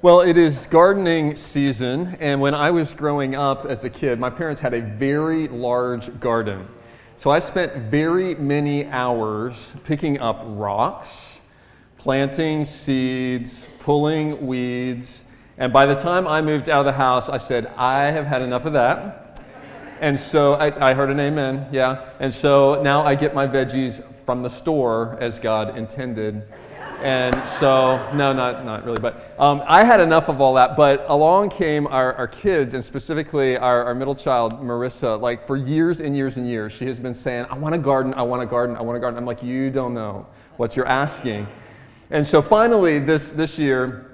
Well, it is gardening season, and when I was growing up as a kid, my parents had a very large garden. So I spent very many hours picking up rocks, planting seeds, pulling weeds, and by the time I moved out of the house, I said, I have had enough of that. And so I, I heard an amen, yeah. And so now I get my veggies from the store as God intended. And so, no, not, not really, but um, I had enough of all that. But along came our, our kids, and specifically our, our middle child, Marissa. Like for years and years and years, she has been saying, I want a garden, I want a garden, I want a garden. I'm like, you don't know what you're asking. And so finally, this, this year,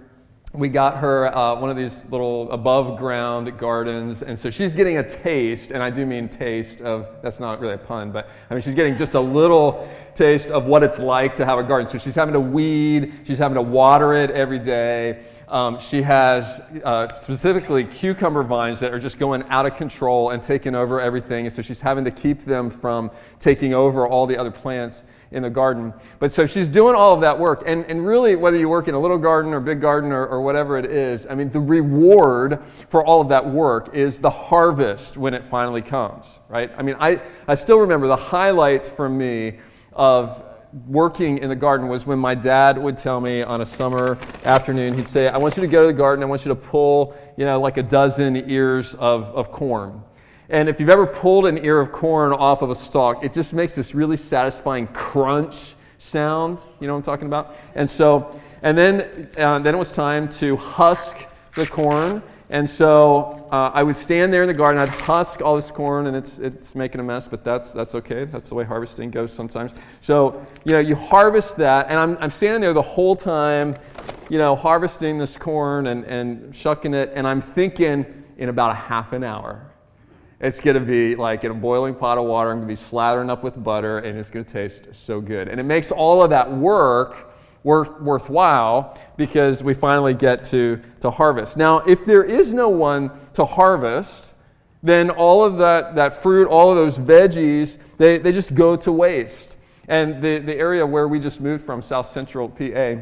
we got her uh, one of these little above ground gardens and so she's getting a taste and i do mean taste of that's not really a pun but i mean she's getting just a little taste of what it's like to have a garden. So she's having to weed she's having to water it every day um, she has uh, specifically cucumber vines that are just going out of control and taking over everything and so she's having to keep them from taking over all the other plants in the garden. But so she's doing all of that work. And, and really, whether you work in a little garden or big garden or, or whatever it is, I mean, the reward for all of that work is the harvest when it finally comes, right? I mean, I, I still remember the highlight for me of working in the garden was when my dad would tell me on a summer afternoon, he'd say, I want you to go to the garden, I want you to pull, you know, like a dozen ears of, of corn. And if you've ever pulled an ear of corn off of a stalk, it just makes this really satisfying crunch sound. You know what I'm talking about? And so, and then, uh, then it was time to husk the corn. And so uh, I would stand there in the garden, I'd husk all this corn, and it's, it's making a mess, but that's, that's okay. That's the way harvesting goes sometimes. So, you know, you harvest that, and I'm, I'm standing there the whole time, you know, harvesting this corn and, and shucking it, and I'm thinking in about a half an hour, it's going to be like in a boiling pot of water. I'm going to be slathering up with butter, and it's going to taste so good. And it makes all of that work worth, worthwhile because we finally get to, to harvest. Now, if there is no one to harvest, then all of that, that fruit, all of those veggies, they, they just go to waste. And the, the area where we just moved from, South Central PA,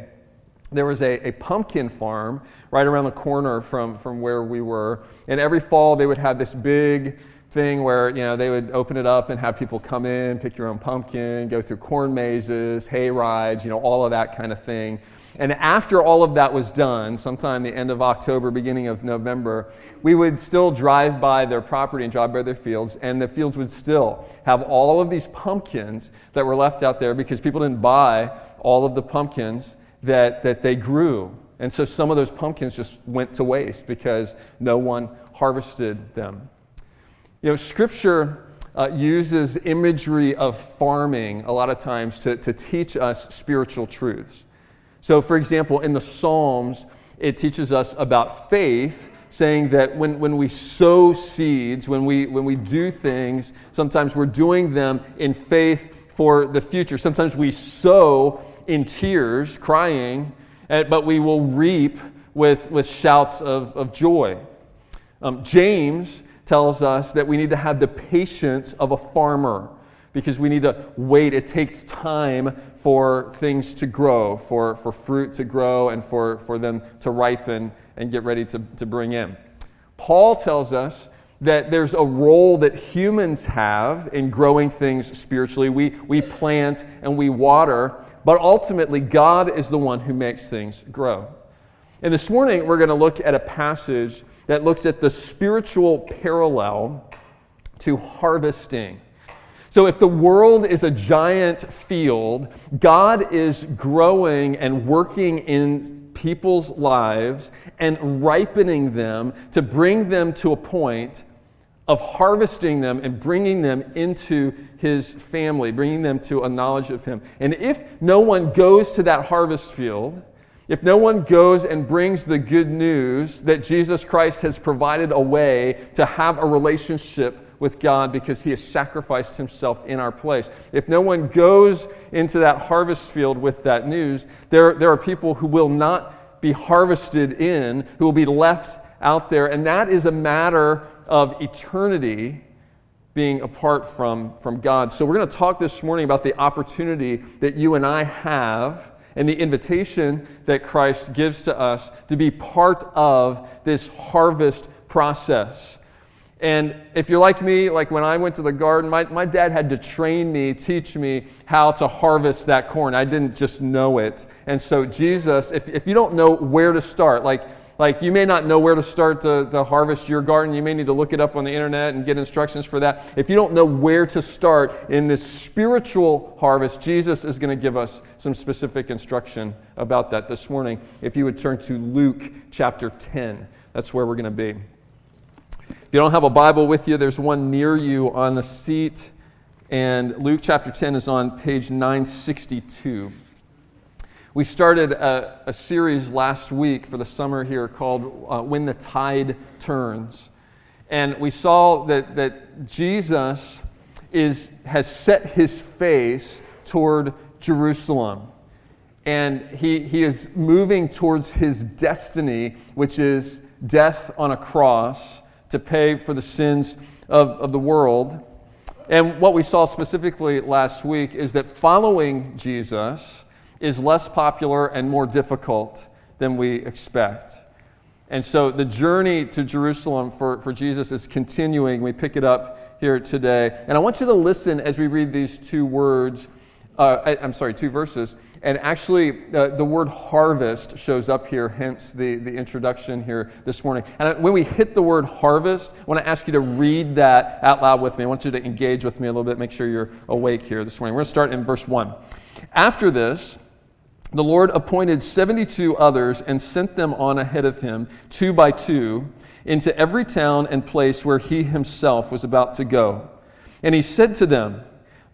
there was a, a pumpkin farm right around the corner from, from where we were. And every fall they would have this big thing where you know they would open it up and have people come in, pick your own pumpkin, go through corn mazes, hay rides, you know, all of that kind of thing. And after all of that was done, sometime the end of October, beginning of November, we would still drive by their property and drive by their fields, and the fields would still have all of these pumpkins that were left out there because people didn't buy all of the pumpkins that, that they grew. And so some of those pumpkins just went to waste because no one harvested them. You know, Scripture uh, uses imagery of farming a lot of times to, to teach us spiritual truths. So, for example, in the Psalms, it teaches us about faith, saying that when, when we sow seeds, when we, when we do things, sometimes we're doing them in faith for the future. Sometimes we sow in tears, crying, eh, but we will reap with, with shouts of, of joy. Um, James tells us that we need to have the patience of a farmer because we need to wait. It takes time for things to grow, for, for fruit to grow, and for, for them to ripen and get ready to, to bring in. Paul tells us that there's a role that humans have in growing things spiritually. We, we plant and we water, but ultimately, God is the one who makes things grow. And this morning, we're going to look at a passage that looks at the spiritual parallel to harvesting. So, if the world is a giant field, God is growing and working in people's lives and ripening them to bring them to a point of harvesting them and bringing them into his family, bringing them to a knowledge of him. And if no one goes to that harvest field, if no one goes and brings the good news that Jesus Christ has provided a way to have a relationship with God because he has sacrificed himself in our place, if no one goes into that harvest field with that news, there, there are people who will not be harvested in, who will be left out there. And that is a matter of eternity being apart from, from God. So, we're going to talk this morning about the opportunity that you and I have and the invitation that Christ gives to us to be part of this harvest process. And if you're like me, like when I went to the garden, my, my dad had to train me, teach me how to harvest that corn. I didn't just know it. And so, Jesus, if, if you don't know where to start, like, like you may not know where to start to, to harvest your garden, you may need to look it up on the internet and get instructions for that. If you don't know where to start in this spiritual harvest, Jesus is going to give us some specific instruction about that this morning. If you would turn to Luke chapter 10, that's where we're going to be. If you don't have a Bible with you, there's one near you on the seat. And Luke chapter 10 is on page 962. We started a, a series last week for the summer here called uh, When the Tide Turns. And we saw that, that Jesus is, has set his face toward Jerusalem. And he, he is moving towards his destiny, which is death on a cross to pay for the sins of, of the world. And what we saw specifically last week is that following Jesus is less popular and more difficult than we expect. And so the journey to Jerusalem for, for Jesus is continuing. We pick it up here today. And I want you to listen as we read these two words uh, I, am sorry, two verses. And actually, uh, the word harvest shows up here, hence the, the introduction here this morning. And when we hit the word harvest, I want to ask you to read that out loud with me. I want you to engage with me a little bit, make sure you're awake here this morning. We're going to start in verse 1. After this, the Lord appointed 72 others and sent them on ahead of him, two by two, into every town and place where he himself was about to go. And he said to them,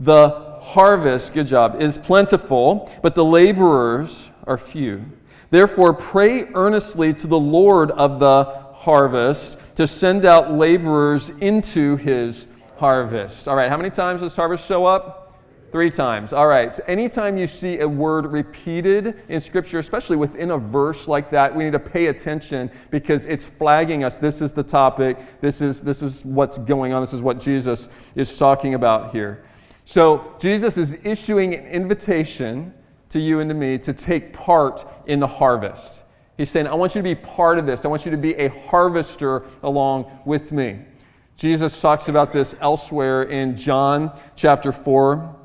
The harvest, good job, is plentiful, but the laborers are few. Therefore, pray earnestly to the Lord of the harvest to send out laborers into his harvest. All right, how many times does harvest show up? Three times. All right. So anytime you see a word repeated in Scripture, especially within a verse like that, we need to pay attention because it's flagging us. This is the topic. This is, this is what's going on. This is what Jesus is talking about here. So Jesus is issuing an invitation to you and to me to take part in the harvest. He's saying, I want you to be part of this. I want you to be a harvester along with me. Jesus talks about this elsewhere in John chapter 4,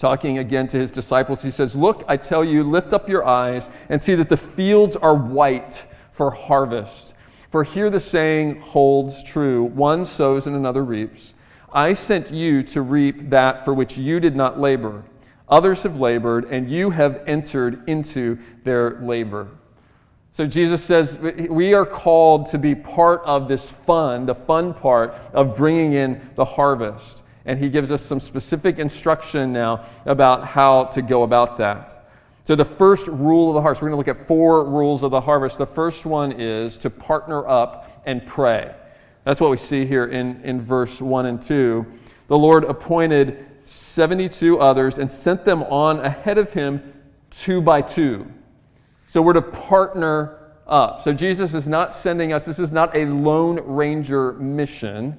talking again to his disciples. He says, Look, I tell you, lift up your eyes and see that the fields are white for harvest. For here the saying holds true one sows and another reaps. I sent you to reap that for which you did not labor. Others have labored, and you have entered into their labor. So Jesus says we are called to be part of this fun, the fun part of bringing in the harvest. And he gives us some specific instruction now about how to go about that. So, the first rule of the harvest, we're going to look at four rules of the harvest. The first one is to partner up and pray. That's what we see here in, in verse 1 and 2. The Lord appointed 72 others and sent them on ahead of him two by two. So we're to partner up. So Jesus is not sending us, this is not a Lone Ranger mission.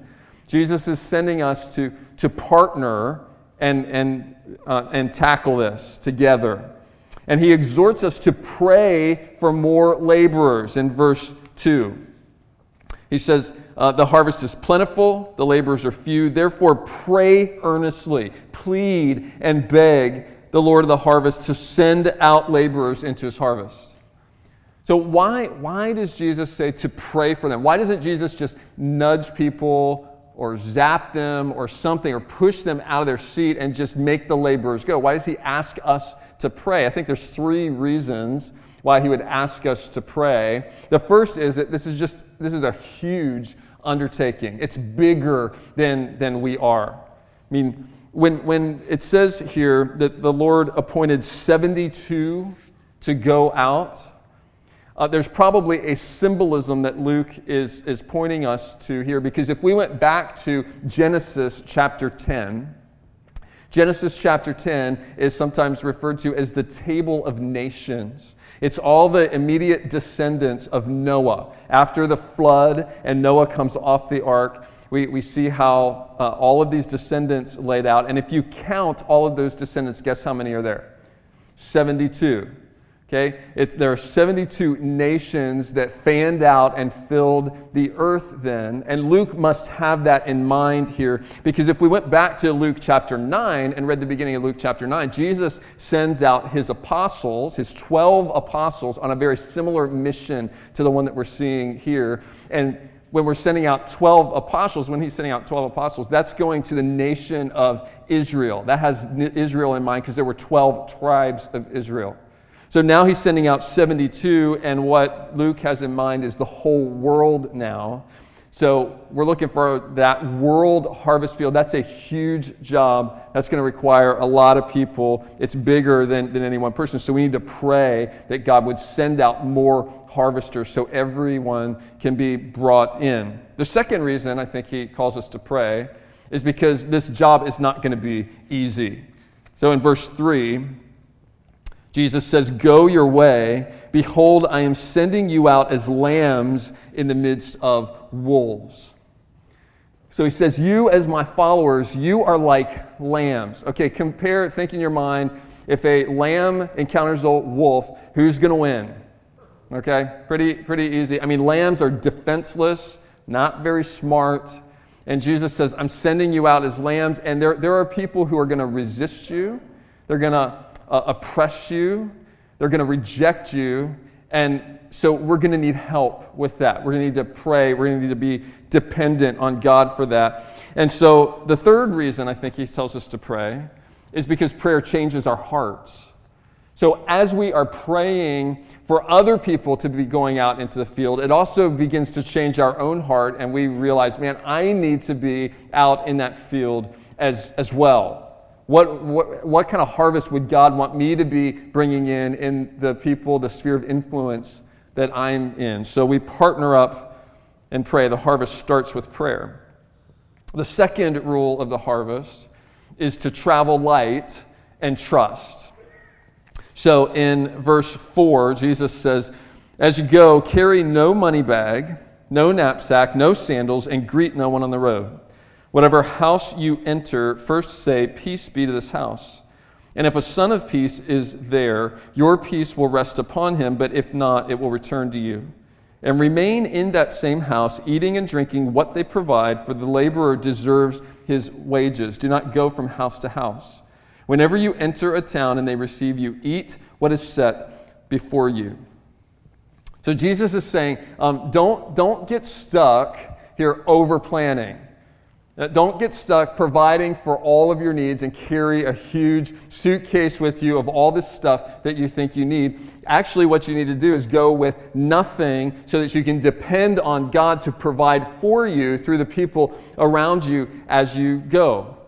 Jesus is sending us to, to partner and, and, uh, and tackle this together. And he exhorts us to pray for more laborers in verse 2. He says, uh, The harvest is plentiful, the laborers are few. Therefore, pray earnestly, plead, and beg the Lord of the harvest to send out laborers into his harvest. So, why, why does Jesus say to pray for them? Why doesn't Jesus just nudge people or zap them or something or push them out of their seat and just make the laborers go? Why does he ask us to pray? I think there's three reasons why he would ask us to pray. The first is that this is just this is a huge undertaking. It's bigger than than we are. I mean, when when it says here that the Lord appointed 72 to go out, uh, there's probably a symbolism that Luke is, is pointing us to here because if we went back to Genesis chapter 10, Genesis chapter 10 is sometimes referred to as the table of nations. It's all the immediate descendants of Noah. After the flood and Noah comes off the ark, we, we see how uh, all of these descendants laid out. And if you count all of those descendants, guess how many are there? 72. Okay? It's, there are 72 nations that fanned out and filled the earth then. And Luke must have that in mind here because if we went back to Luke chapter 9 and read the beginning of Luke chapter 9, Jesus sends out his apostles, his 12 apostles, on a very similar mission to the one that we're seeing here. And when we're sending out 12 apostles, when he's sending out 12 apostles, that's going to the nation of Israel. That has Israel in mind because there were 12 tribes of Israel. So now he's sending out 72, and what Luke has in mind is the whole world now. So we're looking for that world harvest field. That's a huge job. That's going to require a lot of people. It's bigger than, than any one person. So we need to pray that God would send out more harvesters so everyone can be brought in. The second reason I think he calls us to pray is because this job is not going to be easy. So in verse 3, Jesus says, Go your way. Behold, I am sending you out as lambs in the midst of wolves. So he says, You, as my followers, you are like lambs. Okay, compare, think in your mind, if a lamb encounters a wolf, who's going to win? Okay, pretty, pretty easy. I mean, lambs are defenseless, not very smart. And Jesus says, I'm sending you out as lambs. And there, there are people who are going to resist you. They're going to uh, oppress you, they're going to reject you. And so we're going to need help with that. We're going to need to pray. We're going to need to be dependent on God for that. And so the third reason I think he tells us to pray is because prayer changes our hearts. So as we are praying for other people to be going out into the field, it also begins to change our own heart, and we realize, man, I need to be out in that field as, as well. What, what, what kind of harvest would God want me to be bringing in in the people, the sphere of influence that I'm in? So we partner up and pray. The harvest starts with prayer. The second rule of the harvest is to travel light and trust. So in verse 4, Jesus says, As you go, carry no money bag, no knapsack, no sandals, and greet no one on the road. Whatever house you enter, first say, Peace be to this house. And if a son of peace is there, your peace will rest upon him, but if not, it will return to you. And remain in that same house, eating and drinking what they provide, for the laborer deserves his wages. Do not go from house to house. Whenever you enter a town and they receive you, eat what is set before you. So Jesus is saying, um, don't, don't get stuck here over planning. Don't get stuck providing for all of your needs and carry a huge suitcase with you of all this stuff that you think you need. Actually, what you need to do is go with nothing so that you can depend on God to provide for you through the people around you as you go.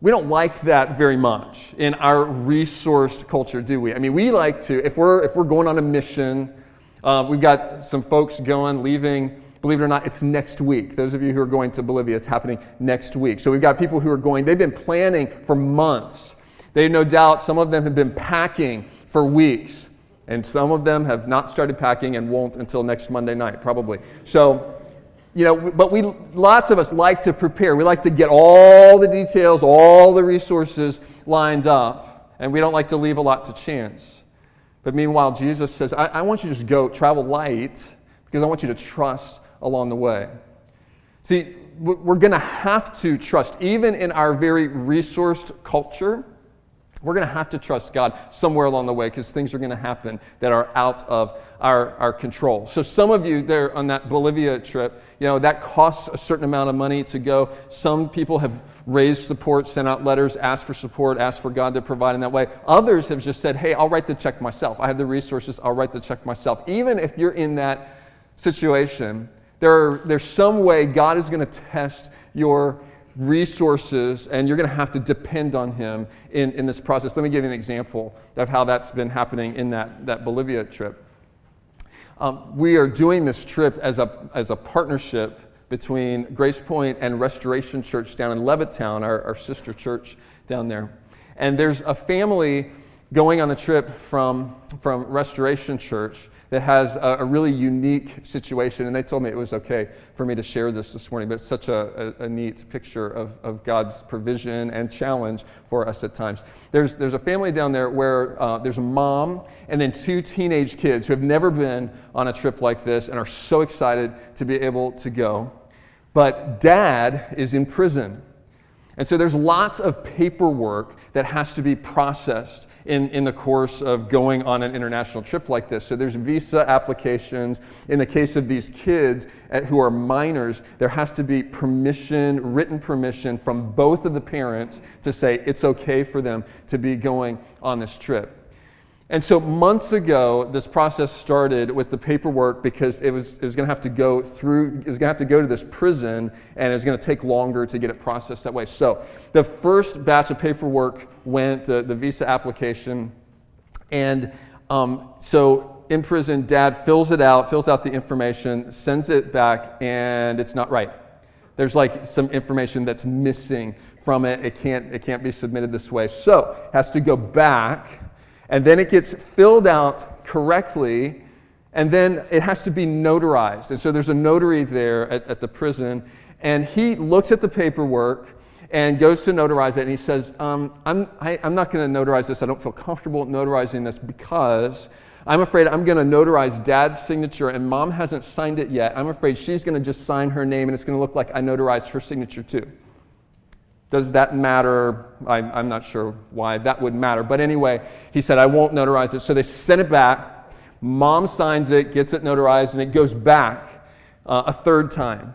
We don't like that very much in our resourced culture, do we? I mean, we like to, if we're, if we're going on a mission, uh, we've got some folks going, leaving Believe it or not, it's next week. Those of you who are going to Bolivia, it's happening next week. So we've got people who are going, they've been planning for months. They no doubt, some of them have been packing for weeks. And some of them have not started packing and won't until next Monday night, probably. So, you know, but we, lots of us like to prepare. We like to get all the details, all the resources lined up. And we don't like to leave a lot to chance. But meanwhile, Jesus says, I, I want you to just go, travel light, because I want you to trust along the way. See, we're going to have to trust, even in our very resourced culture, we're going to have to trust God somewhere along the way because things are going to happen that are out of our, our control. So, some of you there on that Bolivia trip, you know, that costs a certain amount of money to go. Some people have raised support, sent out letters, asked for support, asked for God to provide in that way. Others have just said, hey, I'll write the check myself. I have the resources, I'll write the check myself. Even if you're in that situation, there are, there's some way God is going to test your resources and you're going to have to depend on Him in, in this process. Let me give you an example of how that's been happening in that, that Bolivia trip. Um, we are doing this trip as a, as a partnership between Grace Point and Restoration Church down in Levittown, our, our sister church down there. And there's a family going on the trip from, from Restoration Church that has a, a, really unique situation. And they told me it was okay for me to share this this morning, but it's such a, a, a neat picture of, of God's provision and challenge for us at times. There's, there's a family down there where uh, there's a mom and then two teenage kids who have never been on a trip like this and are so excited to be able to go. But dad is in prison. And so there's lots of paperwork that has to be processed in, in the course of going on an international trip like this. So there's visa applications. In the case of these kids eh, who are minors, there has to be permission, written permission from both of the parents to say it's okay for them to be going on this trip. And so months ago, this process started with the paperwork because it was, it was going to have to go through, it was going to have to go to this prison, and it was going to take longer to get it processed that way. So the first batch of paperwork went, the, the visa application, and um, so in prison, dad fills it out, fills out the information, sends it back, and it's not right. There's like some information that's missing from it. It can't, it can't be submitted this way. So has to go back and then it gets filled out correctly, and then it has to be notarized. And so there's a notary there at, at the prison, and he looks at the paperwork and goes to notarize it, and he says, um, I'm, I, i am not going to notarize this. I don't feel comfortable notarizing this because I'm afraid I'm going to notarize dad's signature, and mom hasn't signed it yet. I'm afraid she's going to just sign her name, and it's going to look like I notarized her signature too. Does that matter? I'm, I'm, not sure why that would matter. But anyway, he said, I won't notarize it. So they sent it back. Mom signs it, gets it notarized, and it goes back uh, a third time.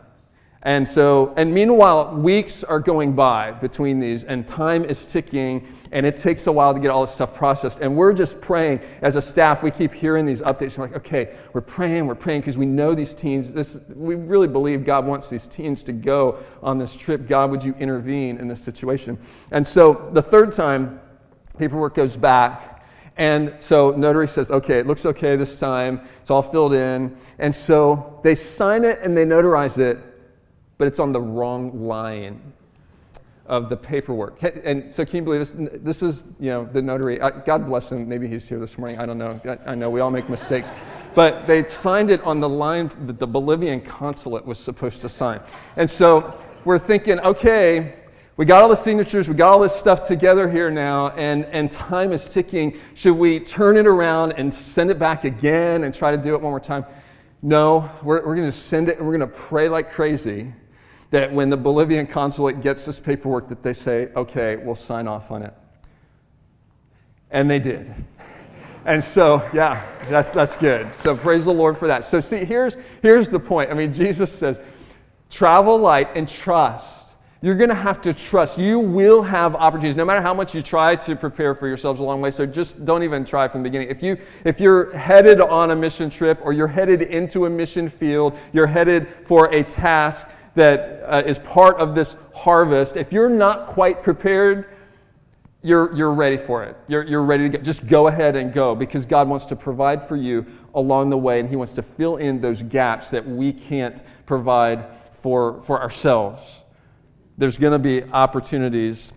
And so, and meanwhile, weeks are going by between these, and time is ticking, and it takes a while to get all this stuff processed. And we're just praying as a staff. We keep hearing these updates. We're like, okay, we're praying, we're praying, because we know these teens. This, we really believe God wants these teens to go on this trip. God, would you intervene in this situation? And so, the third time, paperwork goes back, and so notary says, okay, it looks okay this time. It's all filled in. And so they sign it and they notarize it but it's on the wrong line of the paperwork. And so, can you believe this? This is, you know, the notary. God bless him. Maybe he's here this morning. I don't know. I know we all make mistakes. But they signed it on the line that the Bolivian consulate was supposed to sign. And so we're thinking, okay, we got all the signatures, we got all this stuff together here now, and, and time is ticking. Should we turn it around and send it back again and try to do it one more time? No, we're, we're going to send it and we're going to pray like crazy that when the Bolivian consulate gets this paperwork that they say, okay, we'll sign off on it. And they did. And so, yeah, that's, that's good. So praise the Lord for that. So see, here's, here's the point. I mean, Jesus says, travel light and trust. You're going to have to trust. You will have opportunities, no matter how much you try to prepare for yourselves a long way. So just don't even try from the beginning. If, you, if you're headed on a mission trip or you're headed into a mission field, you're headed for a task, that uh, is part of this harvest, if you're not quite prepared, you're, you're ready for it. You're, you're ready to go. Just go ahead and go because God wants to provide for you along the way and He wants to fill in those gaps that we can't provide for, for ourselves. There's going to be opportunities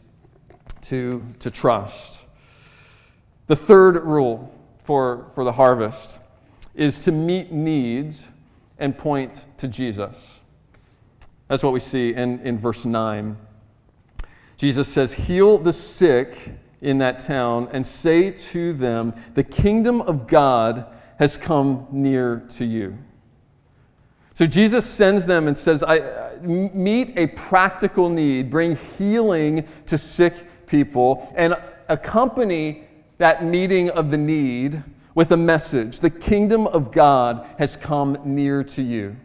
to, to trust. The third rule for, for the harvest is to meet needs and point to Jesus. That's what we see in, in verse 9. Jesus says, Heal the sick in that town and say to them, The kingdom of God has come near to you. So Jesus sends them and says, I, Meet a practical need, bring healing to sick people, and accompany that meeting of the need with a message. The kingdom of God has come near to you.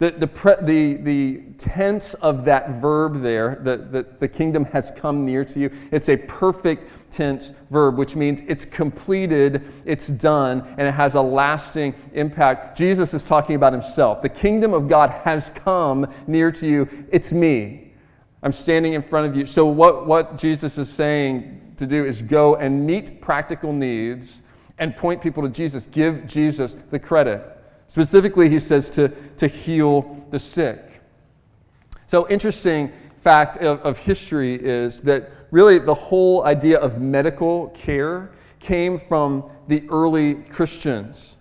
The, the, pre, the, the tense of that verb there, the, the, the kingdom has come near to you, it's a perfect tense verb, which means it's completed, it's done, and it has a lasting impact. Jesus is talking about himself. The kingdom of God has come near to you. It's me. I'm standing in front of you. So, what, what Jesus is saying to do is go and meet practical needs and point people to Jesus. Give Jesus the credit. Specifically, he says to, to heal the sick. So, interesting fact of, of history is that really the whole idea of medical care came from the early Christians.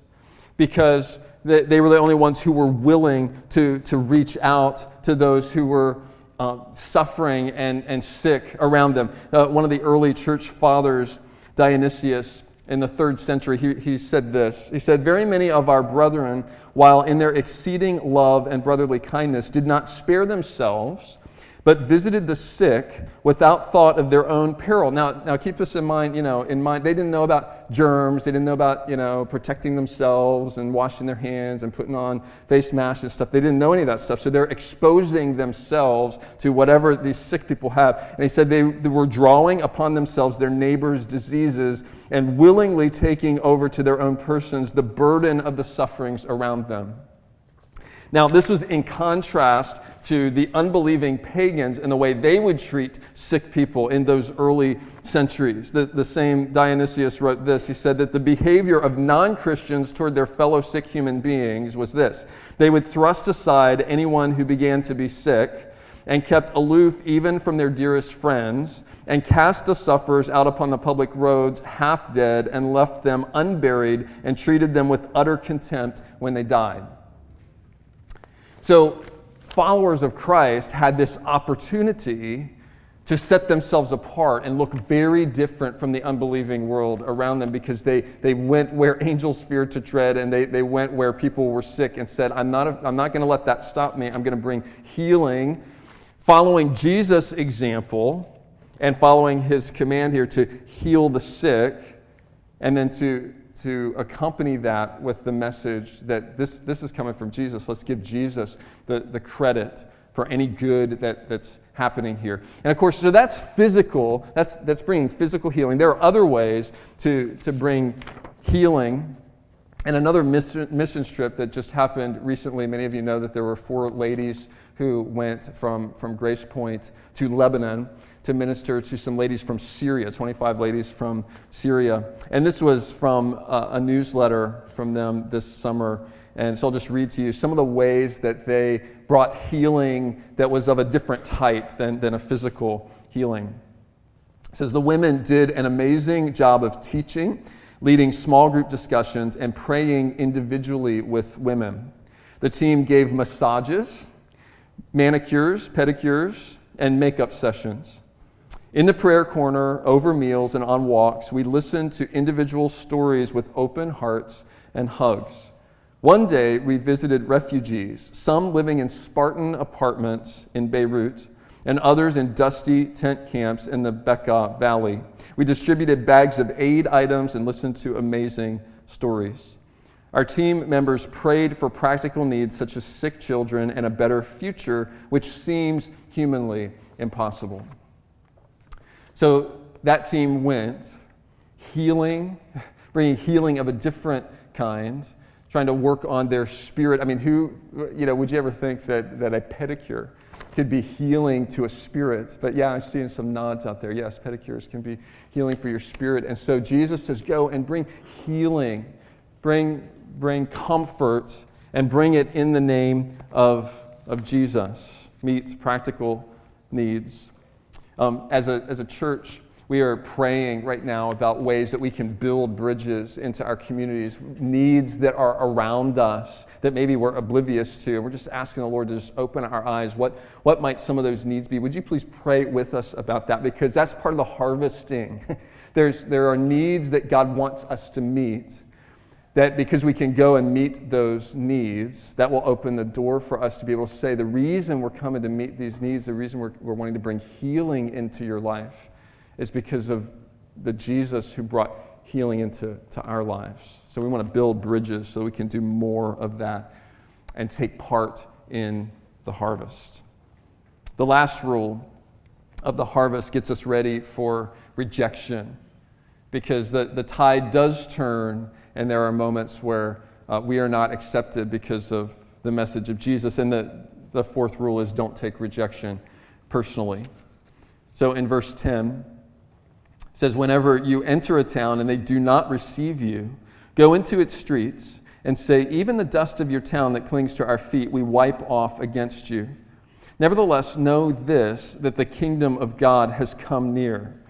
because they were the only ones who were willing to, to reach out to those who were uh, suffering and, and sick around them. Uh, one of the early church fathers, Dionysius, in the third century, he, he said this. He said, Very many of our brethren, while in their exceeding love and brotherly kindness, did not spare themselves but visited the sick without thought of their own peril. Now, now keep this in mind, you know, in mind, they didn't know about germs, they didn't know about, you know, protecting themselves and washing their hands and putting on face masks and stuff. They didn't know any of that stuff. So they're exposing themselves to whatever these sick people have. And he said they, they were drawing upon themselves their neighbors' diseases and willingly taking over to their own persons the burden of the sufferings around them. Now, this was in contrast to the unbelieving pagans and the way they would treat sick people in those early centuries. The, the same Dionysius wrote this. He said that the behavior of non Christians toward their fellow sick human beings was this they would thrust aside anyone who began to be sick and kept aloof even from their dearest friends, and cast the sufferers out upon the public roads half dead, and left them unburied, and treated them with utter contempt when they died. So, followers of Christ had this opportunity to set themselves apart and look very different from the unbelieving world around them because they, they went where angels feared to tread and they, they went where people were sick and said, I'm not, a, I'm not going to let that stop me. I'm going to bring healing. Following Jesus' example and following his command here to heal the sick and then to to accompany that with the message that this, this is coming from Jesus. Let's give Jesus the, the credit for any good that, that's happening here. And of course, so that's physical, that's, that's bringing physical healing. There are other ways to, to bring healing. And another mission, trip that just happened recently, many of you know that there were four ladies who went from, from Grace Point to Lebanon to minister to some ladies from Syria, 25 ladies from Syria. And this was from a, a newsletter from them this summer. And so I'll just read to you some of the ways that they brought healing that was of a different type than, than a physical healing. It says the women did an amazing job of teaching, leading small group discussions, and praying individually with women. The team gave massages, manicures, pedicures, and makeup sessions. In the prayer corner, over meals, and on walks, we listened to individual stories with open hearts and hugs. One day, we visited refugees, some living in Spartan apartments in Beirut, and others in dusty tent camps in the Bekaa Valley. We distributed bags of aid items and listened to amazing stories. Our team members prayed for practical needs such as sick children and a better future, which seems humanly impossible. So that team went healing, bringing healing of a different kind, trying to work on their spirit. I mean, who, you know, would you ever think that, that a pedicure could be healing to a spirit? But yeah, I'm seeing some nods out there. Yes, pedicures can be healing for your spirit. And so Jesus says, go and bring healing, bring, bring comfort, and bring it in the name of, of Jesus. Meets practical needs. Um, as, a, as a church, we are praying right now about ways that we can build bridges into our communities, needs that are around us that maybe we're oblivious to. We're just asking the Lord to just open our eyes. What, what might some of those needs be? Would you please pray with us about that? Because that's part of the harvesting. There's, there are needs that God wants us to meet that because we can go and meet those needs, that will open the door for us to be able to say, the reason we're coming to meet these needs, the reason we're, we're wanting to bring healing into your life is because of the Jesus who brought healing into to our lives. So we want to build bridges so we can do more of that and take part in the harvest. The last rule of the harvest gets us ready for rejection because the, the tide does turn and there are moments where uh, we are not accepted because of the message of Jesus. And the, the fourth rule is don't take rejection personally. So in verse 10, it says, Whenever you enter a town and they do not receive you, go into its streets and say, Even the dust of your town that clings to our feet, we wipe off against you. Nevertheless, know this that the kingdom of God has come near.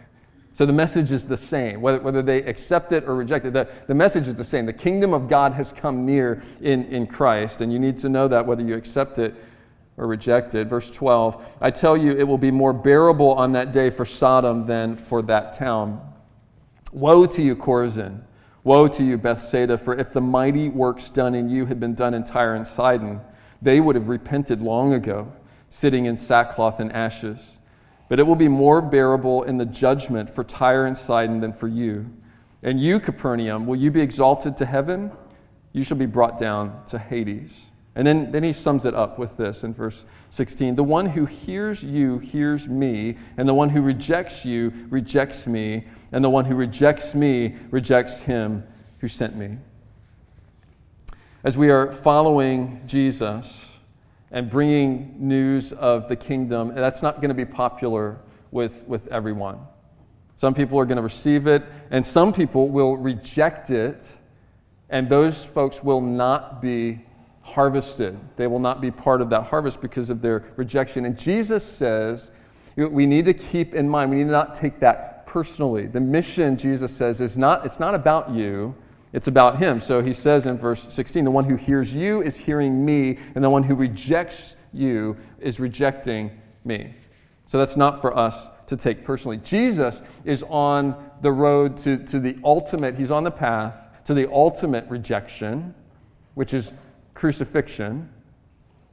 So the message is the same, whether, whether they accept it or reject it. The, the message is the same. The kingdom of God has come near in, in Christ, and you need to know that whether you accept it or reject it. Verse 12 I tell you, it will be more bearable on that day for Sodom than for that town. Woe to you, Chorazin! Woe to you, Bethsaida! For if the mighty works done in you had been done in Tyre and Sidon, they would have repented long ago, sitting in sackcloth and ashes. But it will be more bearable in the judgment for Tyre and Sidon than for you. And you, Capernaum, will you be exalted to heaven? You shall be brought down to Hades. And then, then he sums it up with this in verse 16 The one who hears you hears me, and the one who rejects you rejects me, and the one who rejects me rejects him who sent me. As we are following Jesus and bringing news of the kingdom, that's not going to be popular with, with everyone. Some people are going to receive it, and some people will reject it, and those folks will not be harvested. They will not be part of that harvest because of their rejection. And Jesus says we need to keep in mind, we need to not take that personally. The mission, Jesus says, is not, it's not about you, it's about him. So he says in verse 16, the one who hears you is hearing me, and the one who rejects you is rejecting me. So that's not for us to take personally. Jesus is on the road to, to the ultimate, he's on the path to the ultimate rejection, which is crucifixion,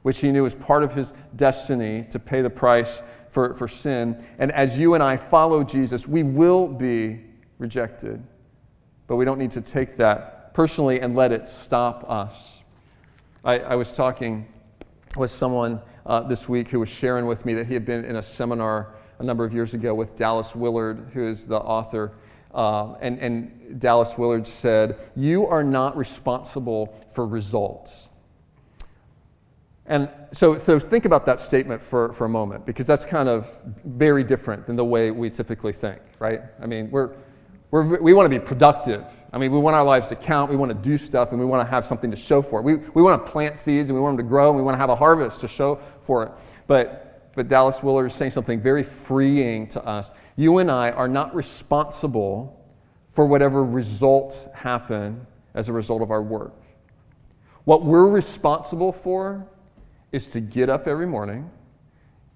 which he knew was part of his destiny to pay the price for, for sin. And as you and I follow Jesus, we will be rejected. But we don't need to take that personally and let it stop us. I, I was talking with someone uh, this week who was sharing with me that he had been in a seminar a number of years ago with Dallas Willard, who is the author. Uh, and, and Dallas Willard said, You are not responsible for results. And so, so think about that statement for, for a moment, because that's kind of very different than the way we typically think, right? I mean, we're, we're, we want to be productive. I mean, we want our lives to count, we want to do stuff, and we want to have something to show for it. We, we want to plant seeds, and we want them to grow, and we want to have a harvest to show for it. But, but Dallas Willard is saying something very freeing to us. You and I are not responsible for whatever results happen as a result of our work. What we're responsible for is to get up every morning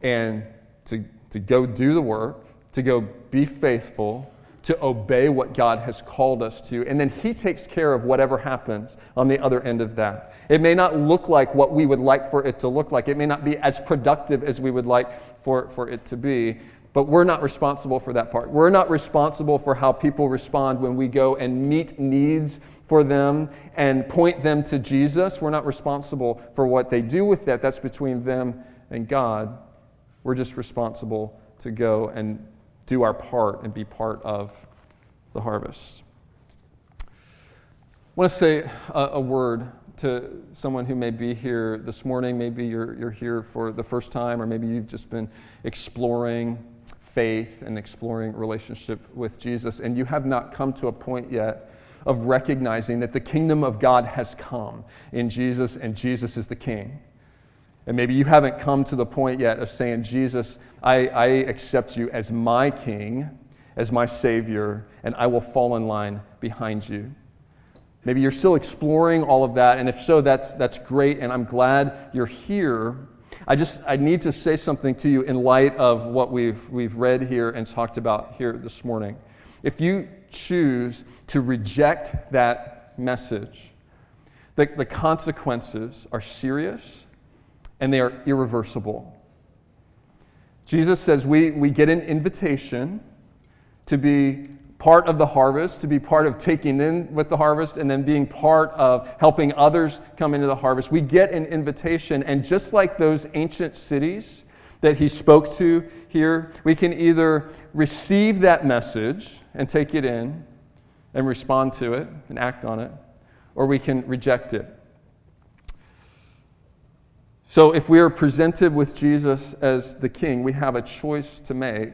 and to, to go do the work, to go be faithful, to obey what God has called us to. And then He takes care of whatever happens on the other end of that. It may not look like what we would like for it to look like, it may not be as productive as we would like for, for it to be. But we're not responsible for that part. We're not responsible for how people respond when we go and meet needs for them and point them to Jesus. We're not responsible for what they do with that. That's between them and God. We're just responsible to go and do our part and be part of the harvest. I want to say a, a word to someone who may be here this morning. Maybe you're, you're here for the first time, or maybe you've just been exploring faith and exploring relationship with Jesus, and you have not come to a point yet of recognizing that the kingdom of God has come in Jesus and Jesus is the king. And maybe you haven't come to the point yet of saying, Jesus, I, I accept you as my king, as my savior, and I will fall in line behind you. Maybe you're still exploring all of that, and if so, that's, that's great, and I'm glad you're here. I just I need to say something to you in light of what we've, we've read here and talked about here this morning. If you choose to reject that message, the, the consequences are serious and they are irreversible. Jesus says we, we get an invitation to be part of the harvest, to be part of taking in with the harvest, and then being part of helping others come into the harvest. We get an invitation, and just like those ancient cities that he spoke to here, we can either receive that message and take it in and respond to it and act on it, or we can reject it. So, if we are presented with Jesus as the King, we have a choice to make.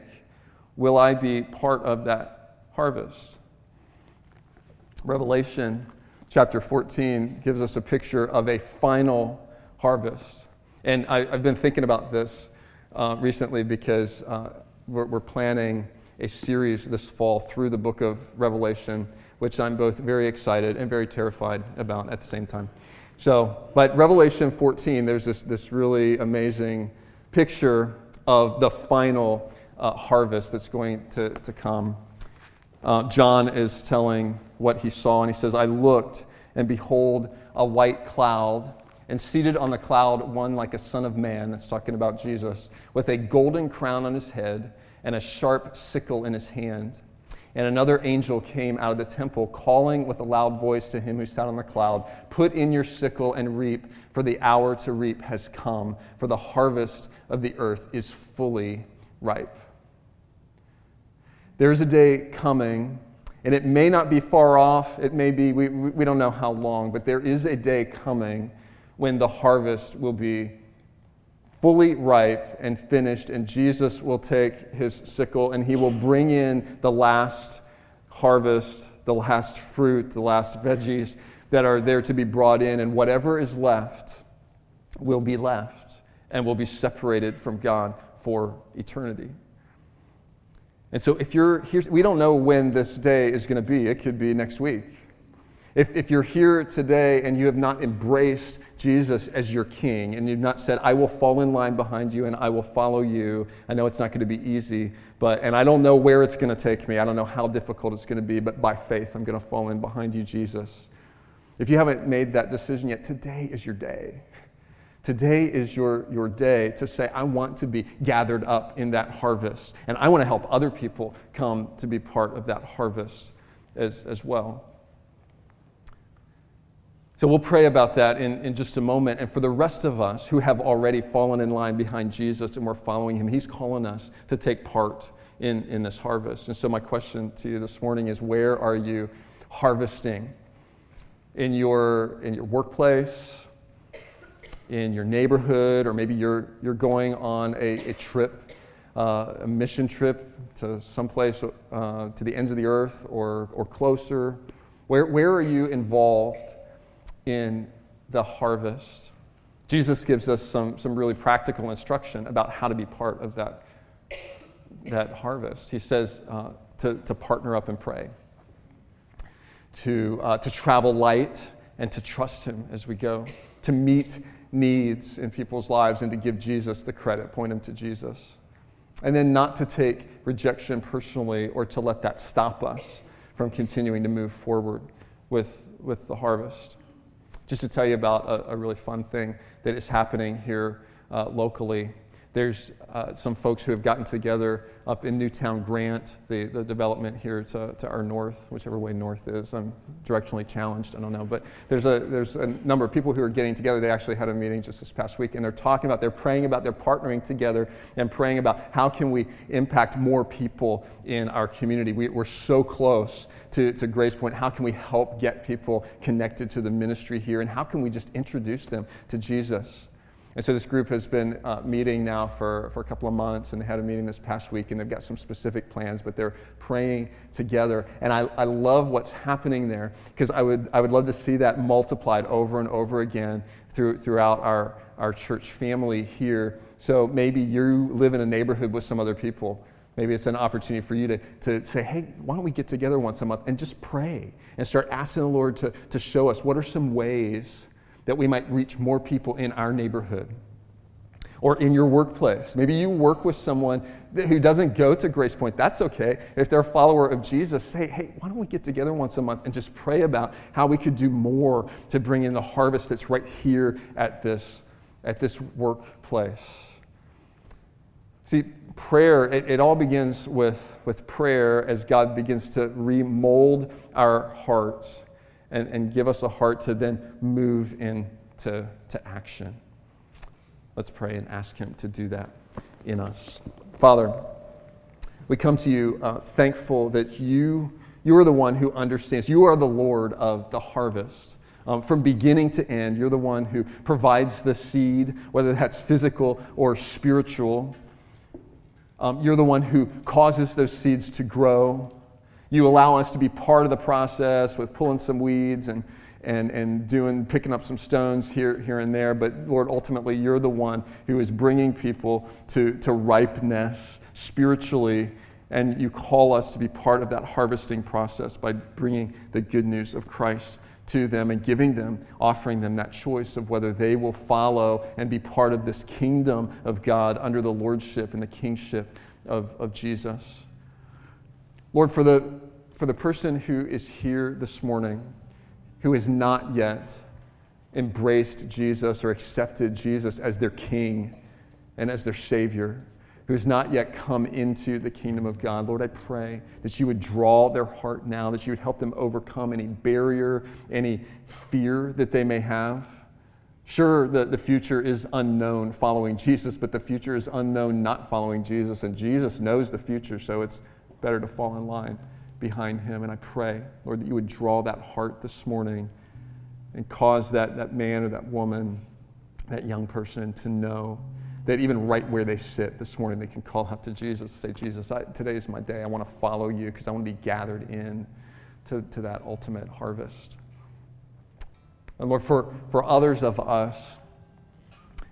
Will I be part of that harvest? Revelation chapter 14 gives us a picture of a final harvest. And I, have been thinking about this uh, recently because uh, we're, we're, planning a series this fall through the book of Revelation, which I'm both very excited and very terrified about at the same time. So, but Revelation 14, there's this, this really amazing picture of the final uh, harvest that's going to, to come. Uh, John is telling what he saw, and he says, I looked, and behold, a white cloud, and seated on the cloud, one like a son of man, that's talking about Jesus, with a golden crown on his head and a sharp sickle in his hand. And another angel came out of the temple, calling with a loud voice to him who sat on the cloud Put in your sickle and reap, for the hour to reap has come, for the harvest of the earth is fully ripe. There's a day coming, and it may not be far off. It may be, we, we don't know how long, but there is a day coming when the harvest will be fully ripe and finished, and Jesus will take his sickle and he will bring in the last harvest, the last fruit, the last veggies that are there to be brought in, and whatever is left will be left and will be separated from God for eternity. And so, if you're here, we don't know when this day is going to be. It could be next week. If, if you're here today and you have not embraced Jesus as your king and you've not said, I will fall in line behind you and I will follow you, I know it's not going to be easy, but, and I don't know where it's going to take me. I don't know how difficult it's going to be, but by faith, I'm going to fall in behind you, Jesus. If you haven't made that decision yet, today is your day. Today is your, your day to say, I want to be gathered up in that harvest. And I want to help other people come to be part of that harvest as, as well. So we'll pray about that in, in just a moment. And for the rest of us who have already fallen in line behind Jesus and we're following him, he's calling us to take part in, in this harvest. And so my question to you this morning is where are you harvesting? In your, in your workplace, in your neighborhood, or maybe you're, you're going on a, a trip, uh, a mission trip to someplace uh, to the ends of the earth or, or closer. Where, where are you involved? In the harvest. Jesus gives us some, some really practical instruction about how to be part of that, that harvest. He says uh, to, to partner up and pray, to, uh, to travel light and to trust Him as we go, to meet needs in people's lives and to give Jesus the credit, point them to Jesus. And then not to take rejection personally or to let that stop us from continuing to move forward with, with the harvest just to tell you about a, a really fun thing that is happening here uh, locally. There's uh, some folks who have gotten together up in Newtown Grant, the, the development here to, to our north, whichever way north is. I'm directionally challenged, I don't know. But there's a, there's a number of people who are getting together. They actually had a meeting just this past week, and they're talking about, they're praying about, they're partnering together and praying about how can we impact more people in our community. We, we're so close to, to Grace Point. How can we help get people connected to the ministry here? And how can we just introduce them to Jesus? And so this group has been uh, meeting now for, for a couple of months, and they had a meeting this past week, and they've got some specific plans, but they're praying together. And I, I love what's happening there because I would, I would love to see that multiplied over and over again through, throughout our, our church family here. So maybe you live in a neighborhood with some other people. Maybe it's an opportunity for you to, to say, hey, why don't we get together once a month and just pray and start asking the Lord to, to show us what are some ways that we might reach more people in our neighborhood or in your workplace. Maybe you work with someone who doesn't go to Grace Point. That's okay. If they're a follower of Jesus, say, hey, why don't we get together once a month and just pray about how we could do more to bring in the harvest that's right here at this, at this workplace. See, prayer, it, it all begins with, with prayer as God begins to remold our hearts and, and give us a heart to then move into to action. Let's pray and ask Him to do that in us. Father, we come to you uh, thankful that you, you are the one who understands. You are the Lord of the harvest. Um, from beginning to end, you're the one who provides the seed, whether that's physical or spiritual. Um, you're the one who causes those seeds to grow. You allow us to be part of the process with pulling some weeds and, and, and doing, picking up some stones here, here and there. But Lord, ultimately, you're the one who is bringing people to, to ripeness spiritually And you call us to be part of that harvesting process by bringing the good news of Christ to them and giving them, offering them that choice of whether they will follow and be part of this kingdom of God under the lordship and the kingship of, of Jesus. Lord, for the, for the person who is here this morning who has not yet embraced Jesus or accepted Jesus as their king and as their Savior, who has not yet come into the kingdom of God. Lord, I pray that you would draw their heart now, that you would help them overcome any barrier, any fear that they may have. Sure, the, the future is unknown following Jesus, but the future is unknown not following Jesus, and Jesus knows the future, so it's better to fall in line behind him. And I pray, Lord, that you would draw that heart this morning and cause that, that man or that woman, that young person to know that even right where they sit this morning, they can call out to Jesus say, Jesus, I, today is my day. I want to follow you because I want to be gathered in to, to that ultimate harvest. And Lord, for, for others of us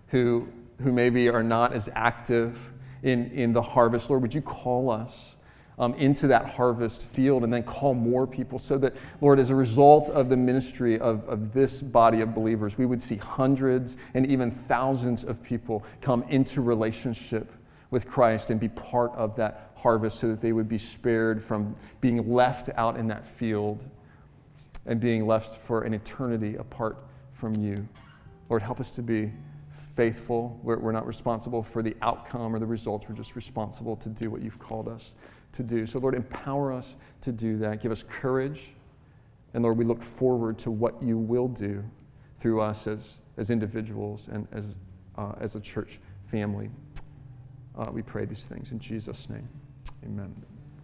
who, who maybe are not as active in, in the harvest, Lord, would you call us um, into that harvest field and then call more people so that, Lord, as a result of the ministry of, of this body of believers, we would see hundreds and even thousands of people come into relationship with Christ and be part of that harvest so that they would be spared from being left out in that field and being left for an eternity apart from you. Lord, help us to be faithful. We're, we're not responsible for the outcome or the results. We're just responsible to do what you've called us to do. So, Lord, empower us to do that. Give us courage. And Lord, we look forward to what you will do through us as, as individuals and as, uh, as a church family. Uh, we pray these things in Jesus' name. Amen.